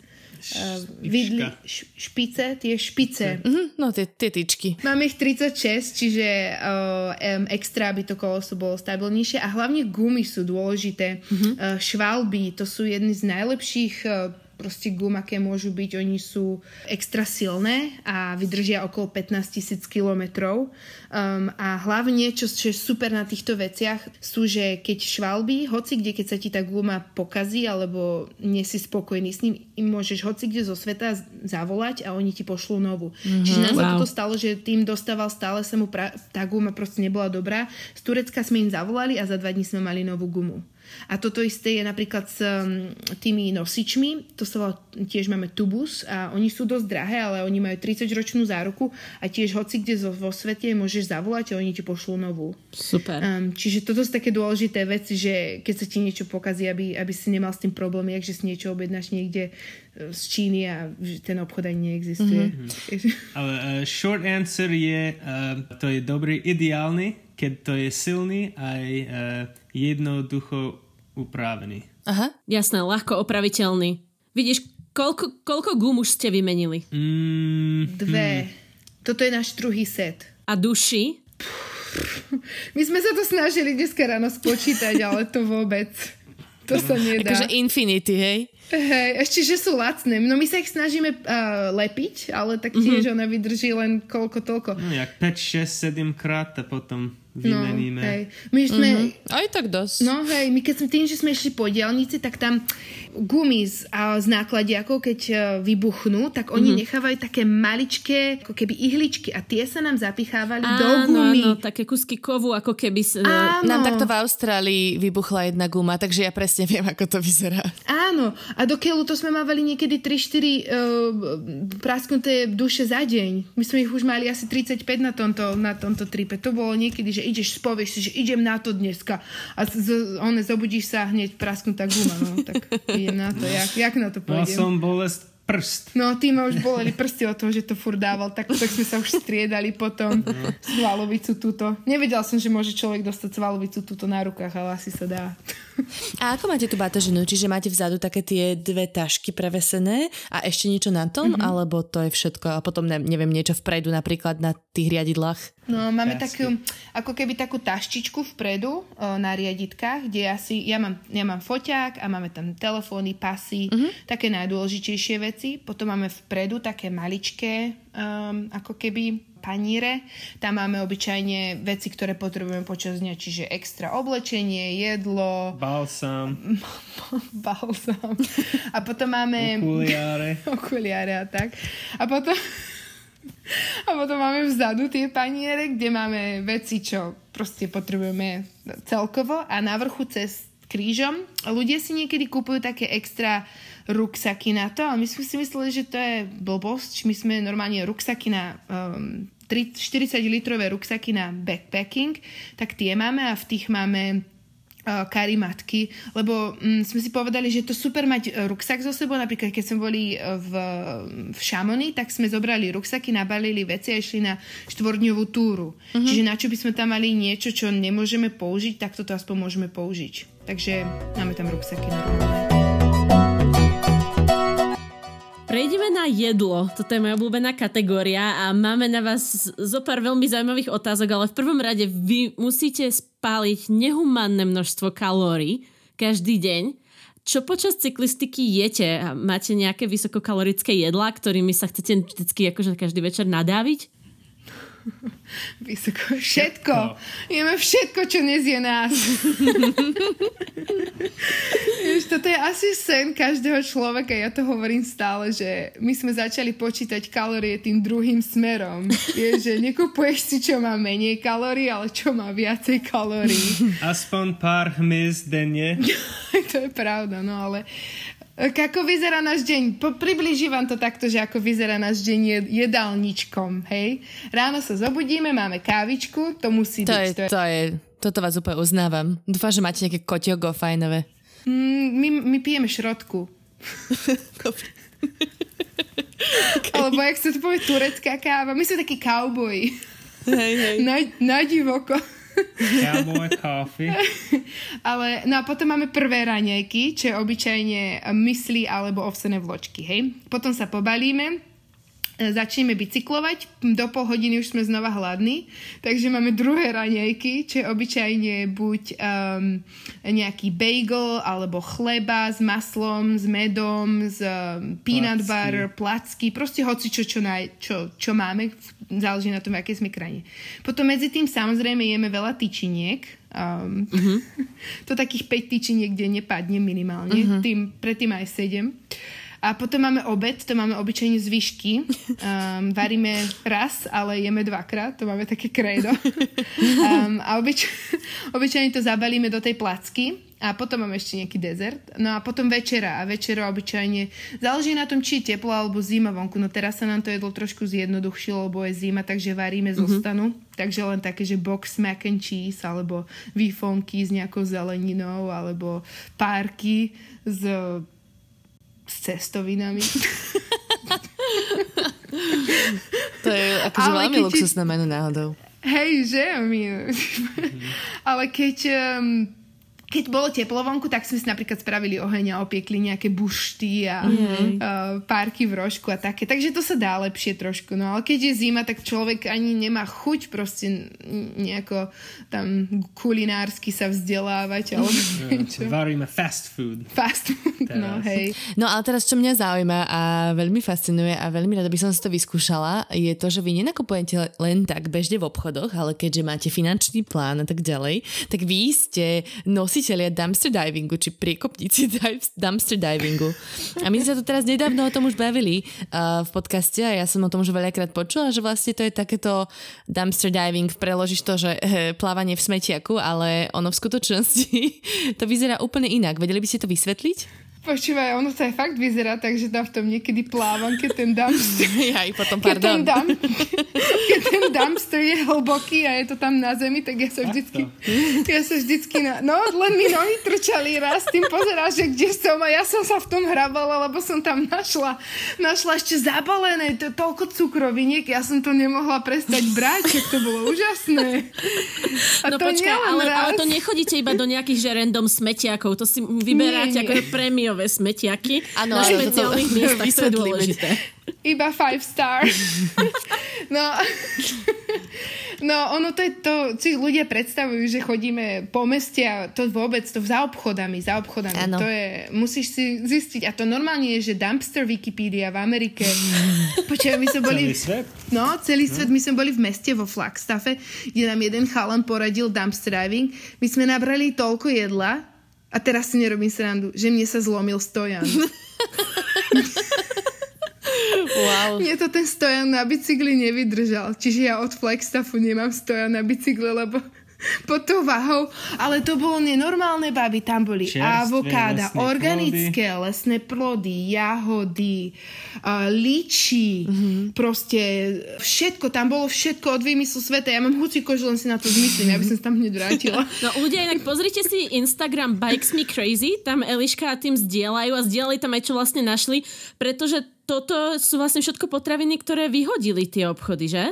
uh, vidli, š, špice, tie špice. Mhm, no tie, tie tyčky. Máme ich 36, čiže uh, um, extra, aby to koloso bolo stabilnejšie a hlavne gumy sú dôležité. Uh, švalby, to sú jedny z najlepších uh, proste gum, aké môžu byť. Oni sú extra silné a vydržia okolo 15 tisíc kilometrov. Um, a hlavne, čo, čo je super na týchto veciach, sú, že keď švalby, hoci kde, keď sa ti tá guma pokazí alebo nie si spokojný s ním, im môžeš hoci kde zo sveta zavolať a oni ti pošlú novú. Mm-hmm. Čiže nás sa Wow. toto stalo, že tým dostával stále sa mu pra- tá guma proste nebola dobrá. Z Turecka sme im zavolali a za dva dní sme mali novú gumu. A toto isté je napríklad s um, tými nosičmi, to sa volá, tiež máme tubus a oni sú dosť drahé, ale oni majú 30-ročnú záruku a tiež hoci kde vo svete môžeš zavolať a oni ti pošlú novú. Super. Um, čiže toto sú také dôležité veci, že keď sa ti niečo pokazí, aby, aby si nemal s tým problém, že si niečo objednáš niekde e, z Číny a ten obchod ani neexistuje. Mm-hmm. Ale uh, short answer je, uh, to je dobrý, ideálny, keď to je silný aj uh, jednoducho upravený. Aha. Jasné, ľahko opraviteľný. Vidíš, Koľko, koľko gum už ste vymenili? Mm, Dve. Toto je náš druhý set. A duši? My sme sa to snažili dneska ráno spočítať, ale to vôbec. To sa nedá. Akože infinity, hej? Hej, ešte, že sú lacné. No my sa ich snažíme uh, lepiť, ale tak tiež mm-hmm. ona vydrží len koľko toľko. no jak 5, 6, 7 krát a potom No, vymeníme. hej. My sme, mm-hmm. Aj tak dosť. No hej, my keď sme tým, že sme išli po diálnici, tak tam gumy z, a, z nákladiakov, keď uh, vybuchnú, tak oni mm-hmm. nechávajú také maličké, ako keby ihličky a tie sa nám zapichávali do Áno, gumy. áno, také kusky kovu, ako keby... S, Áno. Nám takto v Austrálii vybuchla jedna guma, takže ja presne viem, ako to vyzerá. Áno, a do keľu to sme mávali niekedy 3-4 uh, prasknuté duše za deň. My sme ich už mali asi 35 na tomto, na tomto tripe. To bolo niekedy, že ideš, povieš si, že idem na to dneska a z, one zobudíš sa hneď prasknutá guma. No, tak idem na to. Jak, jak na to Mal pôjdem? som bolest prst. No, tým ma už boleli prsty od toho, že to fur dával, tak, tak sme sa už striedali potom svalovicu túto. Nevedel som, že môže človek dostať svalovicu túto na rukách, ale asi sa dá. A ako máte tú batožinu? Čiže máte vzadu také tie dve tašky prevesené a ešte niečo na tom? Mm-hmm. Alebo to je všetko? A potom, ne, neviem, niečo vpredu napríklad na tých riadidlách? No, máme Jasne. takú, ako keby takú taštičku vpredu o, na riaditkách, kde asi, ja mám, ja mám foťák a máme tam telefóny, pasy, mm-hmm. také najdôležitejšie veci. Potom máme vpredu také maličké, um, ako keby paníre. Tam máme obyčajne veci, ktoré potrebujeme počas dňa, čiže extra oblečenie, jedlo, Balsam, balzám. A potom máme... okuliare. okuliare a tak. A potom, a potom máme vzadu tie paniere, kde máme veci, čo proste potrebujeme celkovo a na vrchu cez krížom. Ľudia si niekedy kúpujú také extra ruksaky na to, ale my sme si mysleli, že to je blbosť. My sme normálne ruksaky na um, 3, 40 litrové ruksaky na backpacking, tak tie máme a v tých máme uh, karimatky, lebo um, sme si povedali, že to super mať uh, ruksak so sebou, napríklad keď sme boli uh, v, v Šamoni, tak sme zobrali ruksaky, nabalili veci a išli na štvordňovú túru. Uh-huh. Čiže na čo by sme tam mali niečo, čo nemôžeme použiť, tak toto aspoň môžeme použiť. Takže máme tam ruksaky normálne. Prejdeme na jedlo. Toto je moja obľúbená kategória a máme na vás zo pár veľmi zaujímavých otázok, ale v prvom rade vy musíte spáliť nehumánne množstvo kalórií každý deň. Čo počas cyklistiky jete? Máte nejaké vysokokalorické jedlá, ktorými sa chcete vždycky akože každý večer nadáviť? Vysoko. Všetko. Jeme všetko, čo nezie nás. Vieš, toto je asi sen každého človeka. Ja to hovorím stále, že my sme začali počítať kalórie tým druhým smerom. Vieš, že nekupuješ si, čo má menej kalórií, ale čo má viacej kalórií. Aspoň pár hmyz denne. to je pravda, no ale ako vyzerá náš deň? Po, približí vám to takto, že ako vyzerá náš deň jed, jedálničkom, hej? Ráno sa zobudíme, máme kávičku, to musí To byť. je, to je, toto vás úplne uznávam. Dúfam, že máte nejaké koťogo fajnové. Mm, my, my pijeme šrotku. Alebo jak sa to povie, turecká káva. My sme takí kauboji. Hej, hej. Na, na divoko. Cowboy coffee. Ale, no a potom máme prvé raňajky, čo je obyčajne mysli alebo ovsené vločky, hej. Potom sa pobalíme, začneme bicyklovať, do pol hodiny už sme znova hladní, takže máme druhé raňajky, čo je obyčajne buď um, nejaký bagel, alebo chleba s maslom, s medom, s um, peanut Placky. butter, placky, proste hoci čo, čo, naj, čo, čo máme, záleží na tom, v akej sme krajine. Potom medzi tým samozrejme jeme veľa tyčiniek, um, uh-huh. to takých 5 tyčiniek, kde nepadne minimálne, uh-huh. tým, predtým aj 7. A potom máme obed, to máme obyčajne zvyšky. Um, varíme raz, ale jeme dvakrát, to máme také kredo. Um, a obyč- obyčajne to zabalíme do tej placky a potom máme ešte nejaký dezert. No a potom večera. A večera obyčajne záleží na tom, či je teplo alebo zima vonku. No teraz sa nám to jedlo trošku zjednoduchšilo, lebo je zima, takže varíme stanu. Takže len také, že box mac and cheese, alebo výfonky s nejakou zeleninou, alebo párky s s cestovinami. To je akože veľmi keď ti- luxusné menu náhodou. Hej, že? My... Ale keď... Um, keď bolo teplo vonku, tak sme si napríklad spravili oheň a opiekli nejaké bušty a mm. uh, párky v rožku a také. Takže to sa dá lepšie trošku. No ale keď je zima, tak človek ani nemá chuť proste nejako tam kulinársky sa vzdelávať. Alebo no, varíme fast food. Fast food, teraz. no hej. No ale teraz, čo mňa zaujíma a veľmi fascinuje a veľmi rada by som si to vyskúšala, je to, že vy nenakupujete len tak bežne v obchodoch, ale keďže máte finančný plán a tak ďalej, tak vy ste nosí nositeľia dumpster divingu, či priekopníci dumpster divingu. A my sme sa tu teraz nedávno o tom už bavili uh, v podcaste a ja som o tom už veľakrát počula, že vlastne to je takéto dumpster diving, preložíš to, že he, plávanie v smetiaku, ale ono v skutočnosti to vyzerá úplne inak. Vedeli by ste to vysvetliť? Počúvaj, ono sa aj fakt vyzerá tak, že tam v tom niekedy plávam, keď ten dumpster... Ja aj potom, pardon. Keď ten, dump, keď ten dumpster je hlboký a je to tam na zemi, tak ja sa vždycky... Ja sa vždycky... Na, no, len mi nohy trčali raz, tým pozeráš, že kde som a ja som sa v tom hrabala, lebo som tam našla, našla ešte zabalené to, toľko cukroviniek, ja som to nemohla prestať brať, to bolo úžasné. A no to počkaj, ale, ale to nechodíte iba do nejakých že random smetiakov, to si vyberáte nie, nie. ako prémiu gumiové smetiaky ano, na špeciálnych miestach, to je dôležité. Iba five star. no, no, ono to je to, si ľudia predstavujú, že chodíme po meste a to vôbec, to za obchodami, za obchodami. Ano. To je, musíš si zistiť. A to normálne je, že dumpster Wikipedia v Amerike. Počujem, my sme boli... Celý svet? No, celý svet. My sme boli v meste vo Flagstaffe, kde nám jeden chalan poradil dumpster driving. My sme nabrali toľko jedla, a teraz si nerobím srandu, že mne sa zlomil stojan. Wow. Mne to ten stojan na bicykli nevydržal. Čiže ja od Flagstaffu nemám stojan na bicykle, lebo pod tou váhou, ale to bolo nenormálne, baby. Tam boli Čerstvé avokáda, lesné organické plody. lesné plody, jahody, uh, liči, mm-hmm. proste všetko, tam bolo všetko od vymyslu sveta. Ja mám huciko, že len si na to zmyslím, aby som sa tam hneď vrátila. No ľudia, inak pozrite si Instagram Bikes Me Crazy, tam Eliška a tým zdieľajú a zdieľali tam aj čo vlastne našli, pretože toto sú vlastne všetko potraviny, ktoré vyhodili tie obchody, že?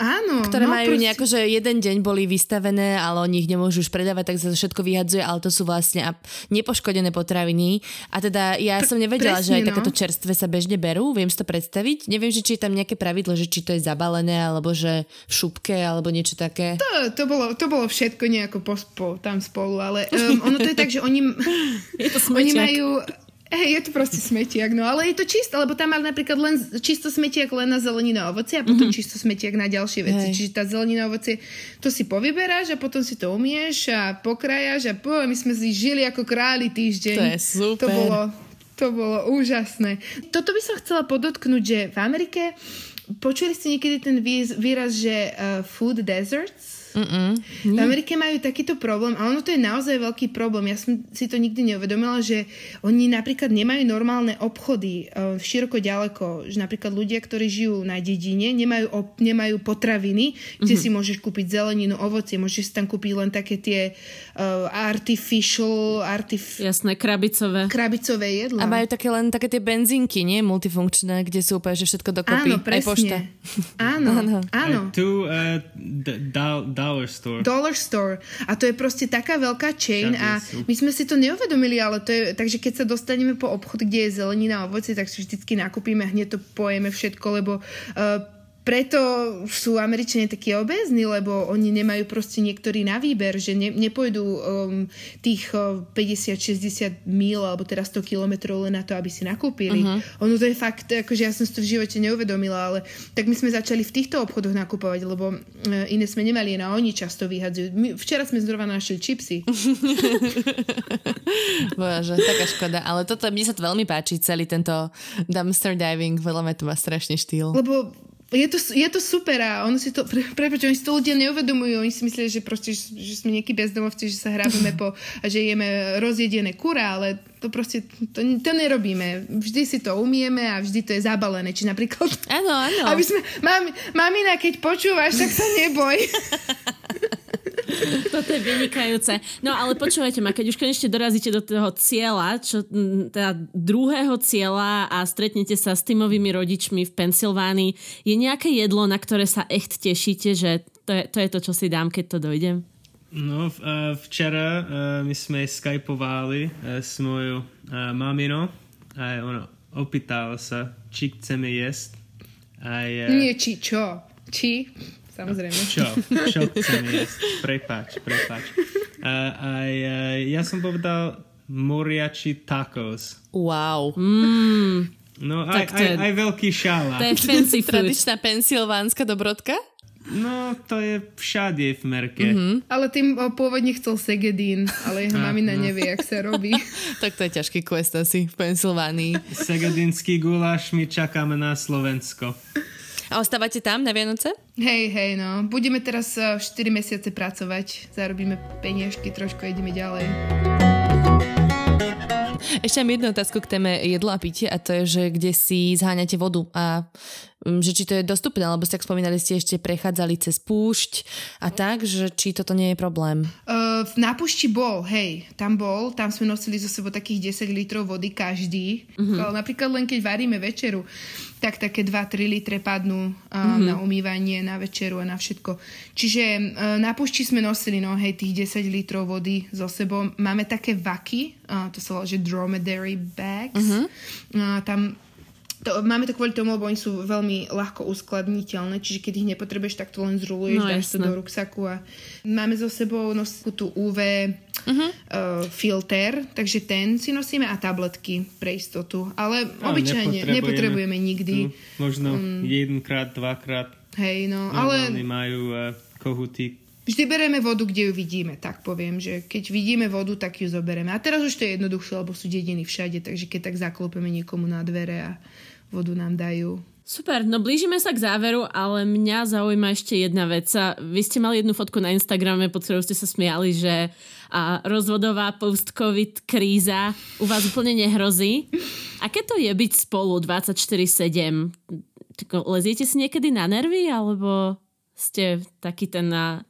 Áno. Ktoré no, majú proste... nejako, že jeden deň boli vystavené, ale oni ich nemôžu už predávať, tak sa to všetko vyhadzuje, ale to sú vlastne nepoškodené potraviny. A teda ja som nevedela, Presne, že aj no. takéto čerstvé sa bežne berú, viem si to predstaviť. Neviem, že či je tam nejaké pravidlo, že či to je zabalené, alebo že v šupke, alebo niečo také. To, to, bolo, to bolo všetko nejako po, po, tam spolu, ale um, ono to je tak, že oni, je to oni majú Je to proste smetiak, no ale je to čisto, lebo tam má napríklad len čisto smetiak len na zeleninu a ovocie a potom mm-hmm. čisto smetiak na ďalšie veci. Hej. Čiže tá zelenina a ovocie, to si povyberáš a potom si to umieš a pokrajaš a po, my sme si žili ako králi týždeň. To je super. To bolo, to bolo úžasné. Toto by som chcela podotknúť, že v Amerike počuli ste niekedy ten výraz, že uh, food deserts? Mm-mm. V Amerike majú takýto problém a ono to je naozaj veľký problém. Ja som si to nikdy neuvedomila, že oni napríklad nemajú normálne obchody uh, široko ďaleko. Že napríklad ľudia, ktorí žijú na dedine, nemajú, op- nemajú potraviny, kde mm-hmm. si môžeš kúpiť zeleninu, ovocie, môžeš si tam kúpiť len také tie uh, artificial, artif... Jasné, krabicové. Krabicové jedla. A majú také len také tie benzínky, nie? Multifunkčné, kde sú úplne, že všetko dokopy. Áno, presne. Aj pošta. Áno, áno. áno. tu uh, d- d- Dollar Store. Dollar Store. A to je proste taká veľká chain a my sme si to neuvedomili, ale to je, takže keď sa dostaneme po obchod, kde je zelenina a ovocie, tak si vždycky nakúpime hneď to pojeme všetko, lebo uh, preto sú Američania takí obezní, lebo oni nemajú proste niektorí na výber, že ne, nepôjdu um, tých uh, 50-60 mil alebo teraz 100 kilometrov len na to, aby si nakúpili. Uh-huh. Ono to je fakt, akože ja som si to v živote neuvedomila, ale tak my sme začali v týchto obchodoch nakupovať, lebo uh, iné sme nemali a oni často vyhadzujú. My, včera sme zrovna našli čipsy. Bože, taká škoda. Ale toto, mne sa to veľmi páči, celý tento dumpster diving, veľa to má strašne štýl. Lebo je to, je to super a ono si to, pre, prepáč, oni si to ľudia neuvedomujú, oni si myslia, že proste, že, že sme nejakí bezdomovci, že sa hrábime po, a že jeme rozjedené kura, ale to proste, to, to nerobíme. Vždy si to umieme a vždy to je zabalené. Či napríklad... Áno, áno. Aby sme, mami, mamina, keď počúvaš, tak sa neboj. Toto je vynikajúce. No ale počúvajte ma, keď už konečne dorazíte do toho cieľa, čo, teda druhého cieľa a stretnete sa s týmovými rodičmi v Pensylvánii, je nejaké jedlo, na ktoré sa echt tešíte, že to je to, je to čo si dám, keď to dojdem? No, v, uh, včera uh, my sme skypovali uh, s mojou uh, maminou a ona opýtala sa, či chceme jesť. A, uh, Nie či, čo? Či? Samozrejme. Čo? Čo chceme jesť? Prepač, prepač. Uh, a uh, ja som povedal moriači tacos. Wow. Mm, No aj, Tak to aj, je- aj veľký šala. to je fancy food. Tradičná pensilvánska dobrodka? No, to je všade v Merke. Mhm. Ale tým o, pôvodne chcel Segedín, ale jeho A, mamina no. nevie, jak sa robí. Tak to je ťažký quest asi v Pensylvánii. Segadinský guláš, my čakáme na Slovensko. A ostávate tam na Vianoce? Hej, hej, no. Budeme teraz eh, 4 mesiace pracovať, zarobíme peniažky, trošku ideme ďalej. Ešte mám jednu otázku k téme jedla a pitie a to je, že kde si zháňate vodu a že či to je dostupné, alebo ste, ak spomínali, ste ešte prechádzali cez púšť a tak, že či toto nie je problém. Uh, na pušti bol, hej, tam bol, tam sme nosili zo sebou takých 10 litrov vody každý. Uh-huh. Napríklad len keď varíme večeru, tak také 2-3 litre padnú uh, uh-huh. na umývanie, na večeru a na všetko. Čiže uh, na pušti sme nosili, no hej, tých 10 litrov vody so sebou. Máme také vaky, uh, to sa volá, že dromedary bags. Uh-huh. Uh, tam to, máme to kvôli tomu, lebo oni sú veľmi ľahko uskladniteľné, čiže keď ich nepotrebuješ, tak to len zruluješ, No, dáš to do ruksaku a máme so sebou nosku tú UV uh-huh. uh, filter, takže ten si nosíme a tabletky pre istotu, ale A obyčajne nepotrebujeme, nikdy. No, možno jedenkrát, dvakrát. Hej, no, ale majú uh, kohuty. Vždy bereme vodu, kde ju vidíme, tak poviem, že keď vidíme vodu, tak ju zoberieme. A teraz už to je jednoduchšie, lebo sú dediny všade, takže keď tak zaklopeme niekomu na dvere a vodu nám dajú. Super, no blížime sa k záveru, ale mňa zaujíma ešte jedna vec. Vy ste mali jednu fotku na Instagrame, pod ktorou ste sa smiali, že a rozvodová post-covid kríza u vás úplne nehrozí. Aké to je byť spolu 24-7? Tako, Leziete si niekedy na nervy, alebo ste taký ten na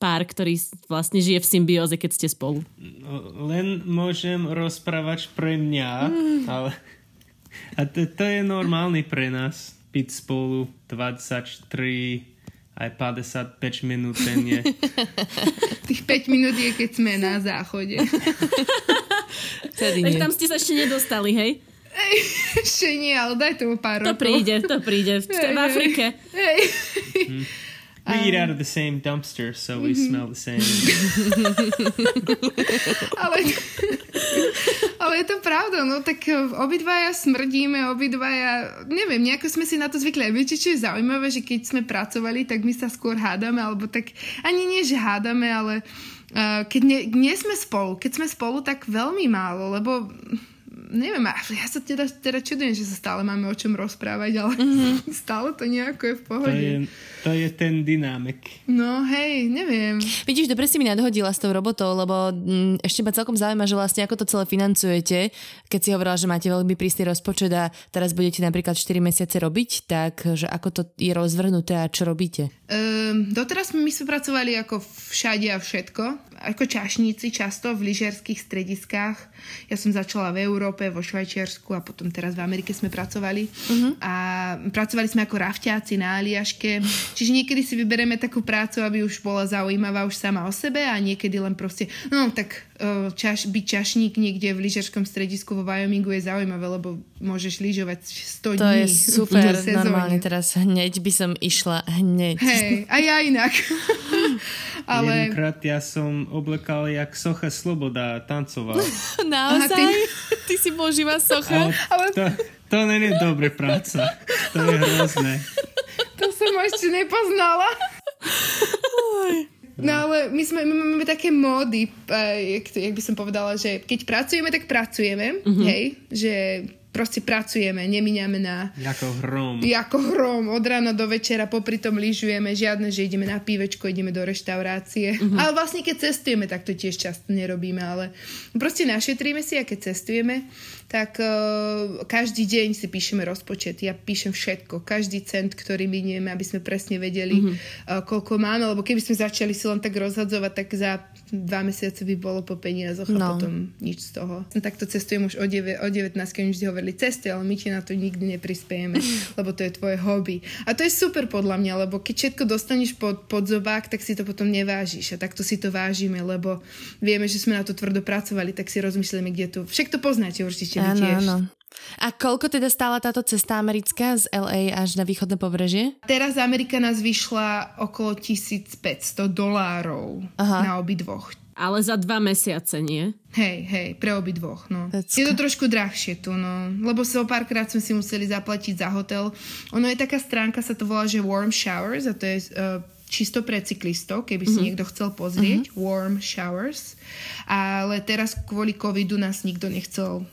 pár, ktorý vlastne žije v symbióze, keď ste spolu? No, Len môžem rozprávať pre mňa, ale a to, to je normálny pre nás byť spolu 23 aj 55 minút denne. Tých 5 minút je, keď sme na záchode. Tak tam ste sa ešte nedostali, hej? Ešte nie, ale daj tomu pár To rokov. príde, to príde. V, v Afrike. Hej. We eat out of the same dumpster, so we smell the same. ale, ale je to pravda, no tak eh, obidvaja smrdíme, obidvaja, neviem, nejako sme si na to zvykli. A viete, čo je zaujímavé, že keď sme pracovali, tak my sa skôr hádame, alebo tak, ani nie, že hádame, ale uh, keď nie, nie sme spolu, keď sme spolu, tak veľmi málo, lebo neviem, a ja sa teda, teda čudujem, že sa stále máme o čom rozprávať, ale mm-hmm. stále to nejako je v To pohode. je, to je ten dynamik. No hej, neviem. Vidíš, dobre si mi nadhodila s tou robotou, lebo mm, ešte ma celkom zaujíma, že vlastne ako to celé financujete. Keď si hovorila, že máte veľmi prísny rozpočet a teraz budete napríklad 4 mesiace robiť, tak že ako to je rozvrhnuté a čo robíte? Um, doteraz my sme pracovali ako všade a všetko. Ako čašníci často v lyžiarských strediskách. Ja som začala v Európe, vo Švajčiarsku a potom teraz v Amerike sme pracovali. Uh-huh. A pracovali sme ako rafťáci na Aliaške. Čiže niekedy si vybereme takú prácu, aby už bola zaujímavá už sama o sebe a niekedy len proste, no tak uh, čaš, byť čašník niekde v lyžiarskom stredisku vo Wyomingu je zaujímavé, lebo môžeš lyžovať 100 To dní je super, normálne teraz hneď by som išla hneď. Hej, a ja inak. Ale Jedenkrát ja som oblekal jak socha Sloboda a tancoval. Naozaj? Aha, ty- ty... si bol živá socha? Ale- To, to nie je dobre práca. To je hrozné. to som ešte nepoznala. No ale my, sme, my máme také módy, eh, jak, jak by som povedala, že keď pracujeme, tak pracujeme, mm-hmm. hej, že proste pracujeme, nemíňame na Ako hrom. ako hrom, od rána do večera, popri tom lyžujeme, žiadne, že ideme na pívečko, ideme do reštaurácie. Uh-huh. Ale vlastne keď cestujeme, tak to tiež často nerobíme, ale proste našetríme si a keď cestujeme, tak uh, každý deň si píšeme rozpočet. Ja píšem všetko, každý cent, ktorý minieme, aby sme presne vedeli, uh-huh. uh, koľko máme, lebo keby sme začali si len tak rozhadzovať, tak za dva mesiace by bolo po peniazoch a No. potom nič z toho. Takto cestujem už o, 9, o 19, keď vždy hovorili, cesty, ale my ti na to nikdy neprispiejeme, lebo to je tvoje hobby. A to je super podľa mňa, lebo keď všetko dostaneš pod, pod zobák, tak si to potom nevážiš. A takto si to vážime, lebo vieme, že sme na to tvrdo pracovali, tak si rozmyslíme, kde to... Však to poznáte určite vy tiež. Áno, A koľko teda stála táto cesta americká z LA až na východné pobrežie? Teraz Amerika nás vyšla okolo 1500 dolárov Aha. na obidvoch. Ale za dva mesiace, nie? Hej, hej, pre obi dvoch, no. That's... Je to trošku drahšie tu, no. Lebo so párkrát sme si museli zaplatiť za hotel. Ono je taká stránka, sa to volá, že Warm Showers a to je uh, čisto pre cyklistov, keby si mm-hmm. niekto chcel pozrieť. Mm-hmm. Warm Showers. Ale teraz kvôli covidu nás nikto nechcel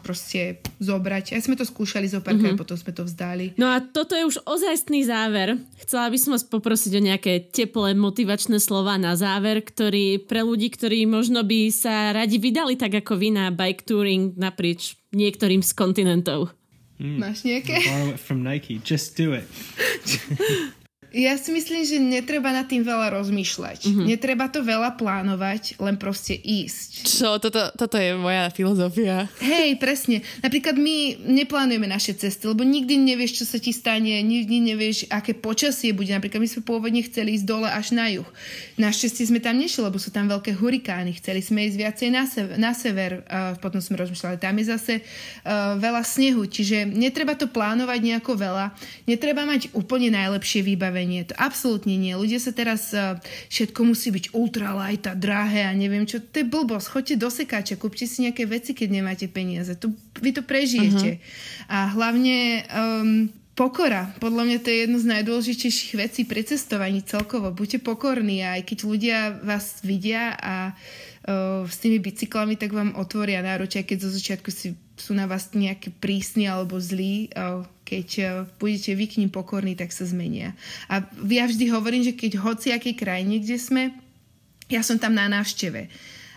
proste zobrať. Aj sme to skúšali zo párkrát, mm-hmm. potom sme to vzdali. No a toto je už ozajstný záver. Chcela by som vás poprosiť o nejaké teplé motivačné slova na záver, ktorý pre ľudí, ktorí možno by sa radi vydali tak ako vy na bike touring naprieč niektorým z kontinentov. Mm. Máš nejaké? From Nike. Just do it. Ja si myslím, že netreba nad tým veľa rozmýšľať. Mm-hmm. Netreba to veľa plánovať, len proste ísť. Čo? Toto, toto je moja filozofia. Hej, presne. Napríklad my neplánujeme naše cesty, lebo nikdy nevieš, čo sa ti stane, nikdy nevieš, aké počasie bude. Napríklad my sme pôvodne chceli ísť dole až na juh. Našťastie sme tam nešli, lebo sú tam veľké hurikány. Chceli sme ísť viacej na sever. Na sever. Uh, potom sme rozmýšľali, tam je zase uh, veľa snehu. Čiže netreba to plánovať nejako veľa. Netreba mať úplne najlepšie výbavenie vybavenie. To absolútne nie. Ľudia sa teraz uh, všetko musí byť ultralight a drahé a neviem čo. To je blbosť. Choďte do sekáča, kúpte si nejaké veci, keď nemáte peniaze. To, vy to prežijete. Uh-huh. A hlavne um, pokora. Podľa mňa to je jedno z najdôležitejších vecí pri cestovaní celkovo. Buďte pokorní aj keď ľudia vás vidia a uh, s tými bicyklami, tak vám otvoria náruč, aj keď zo začiatku si, sú na vás nejaký prísni alebo zlí. Uh, keď eh, budete vy k ním pokorní, tak sa zmenia. A ja vždy hovorím, že keď hoci akej krajine, kde sme, ja som tam na návšteve.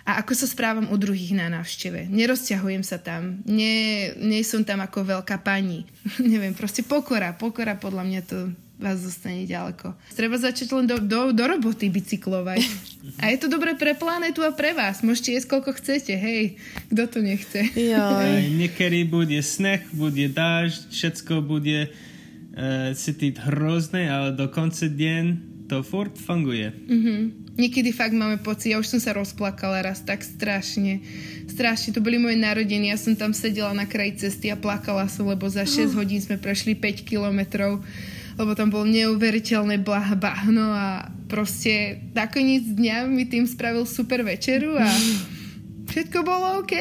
A ako sa správam u druhých na návšteve. Nerozťahujem sa tam. Nie, nie som tam ako veľká pani. Neviem, proste pokora. Pokora podľa mňa to vás zostane ďaleko. Treba začať len do, do, do roboty bicyklovať. A je to dobré pre planetu a pre vás. Môžete jesť koľko chcete, hej. Kto to nechce? Joj. Niekedy bude sneh, bude dážď, všetko bude uh, cítiť hrozné, ale do konca deň to furt funguje. Mm-hmm. Niekedy fakt máme pocit, ja už som sa rozplakala raz tak strašne. Strašne, to boli moje narodiny, ja som tam sedela na kraji cesty a plakala som, lebo za 6 oh. hodín sme prešli 5 kilometrov lebo tam bol neuveriteľné bahno a proste nakoniec dňa mi tým spravil super večeru a všetko bolo OK.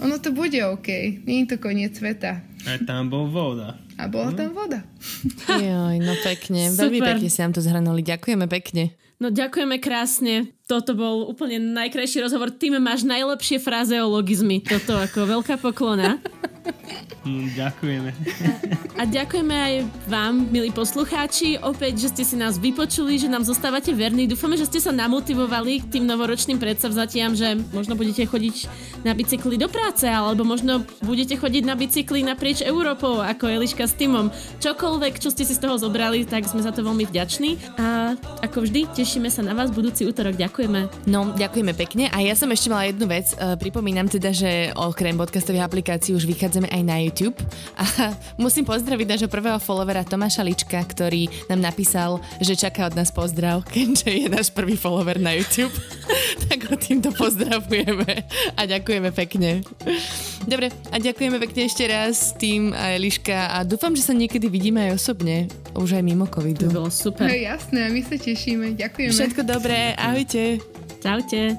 Ono to bude OK. Nie je to koniec sveta. A tam bol voda. A bola no. tam voda. Joj, no pekne. Super. Veľmi pekne si nám to zhrnuli. Ďakujeme pekne. No ďakujeme krásne. Toto bol úplne najkrajší rozhovor. Ty máš najlepšie frazeologizmy. Toto ako veľká poklona. Mm, ďakujeme. A ďakujeme aj vám, milí poslucháči, opäť, že ste si nás vypočuli, že nám zostávate verní. Dúfame, že ste sa namotivovali k tým novoročným predsavzatiam, že možno budete chodiť na bicykli do práce, alebo možno budete chodiť na bicykli naprieč Európou, ako Eliška s Timom. Čokoľvek, čo ste si z toho zobrali, tak sme za to veľmi vďační. A ako vždy, tešíme sa na vás budúci útorok. Ďakujeme. No, ďakujeme pekne. A ja som ešte mala jednu vec. E, pripomínam teda, že okrem podcastových aplikácií už vychádzame aj na YouTube. A musím pozdraviť nášho prvého followera Tomáša Lička, ktorý nám napísal, že čaká od nás pozdrav, keďže je náš prvý follower na YouTube. tak ho týmto pozdravujeme a ďakujeme pekne. Dobre, a ďakujeme pekne ešte raz tým a Liška a dúfam, že sa niekedy vidíme aj osobne, už aj mimo covidu. To bolo super. No jasné, my sa tešíme. Ďakujeme. Všetko dobré, ahojte. Čaute.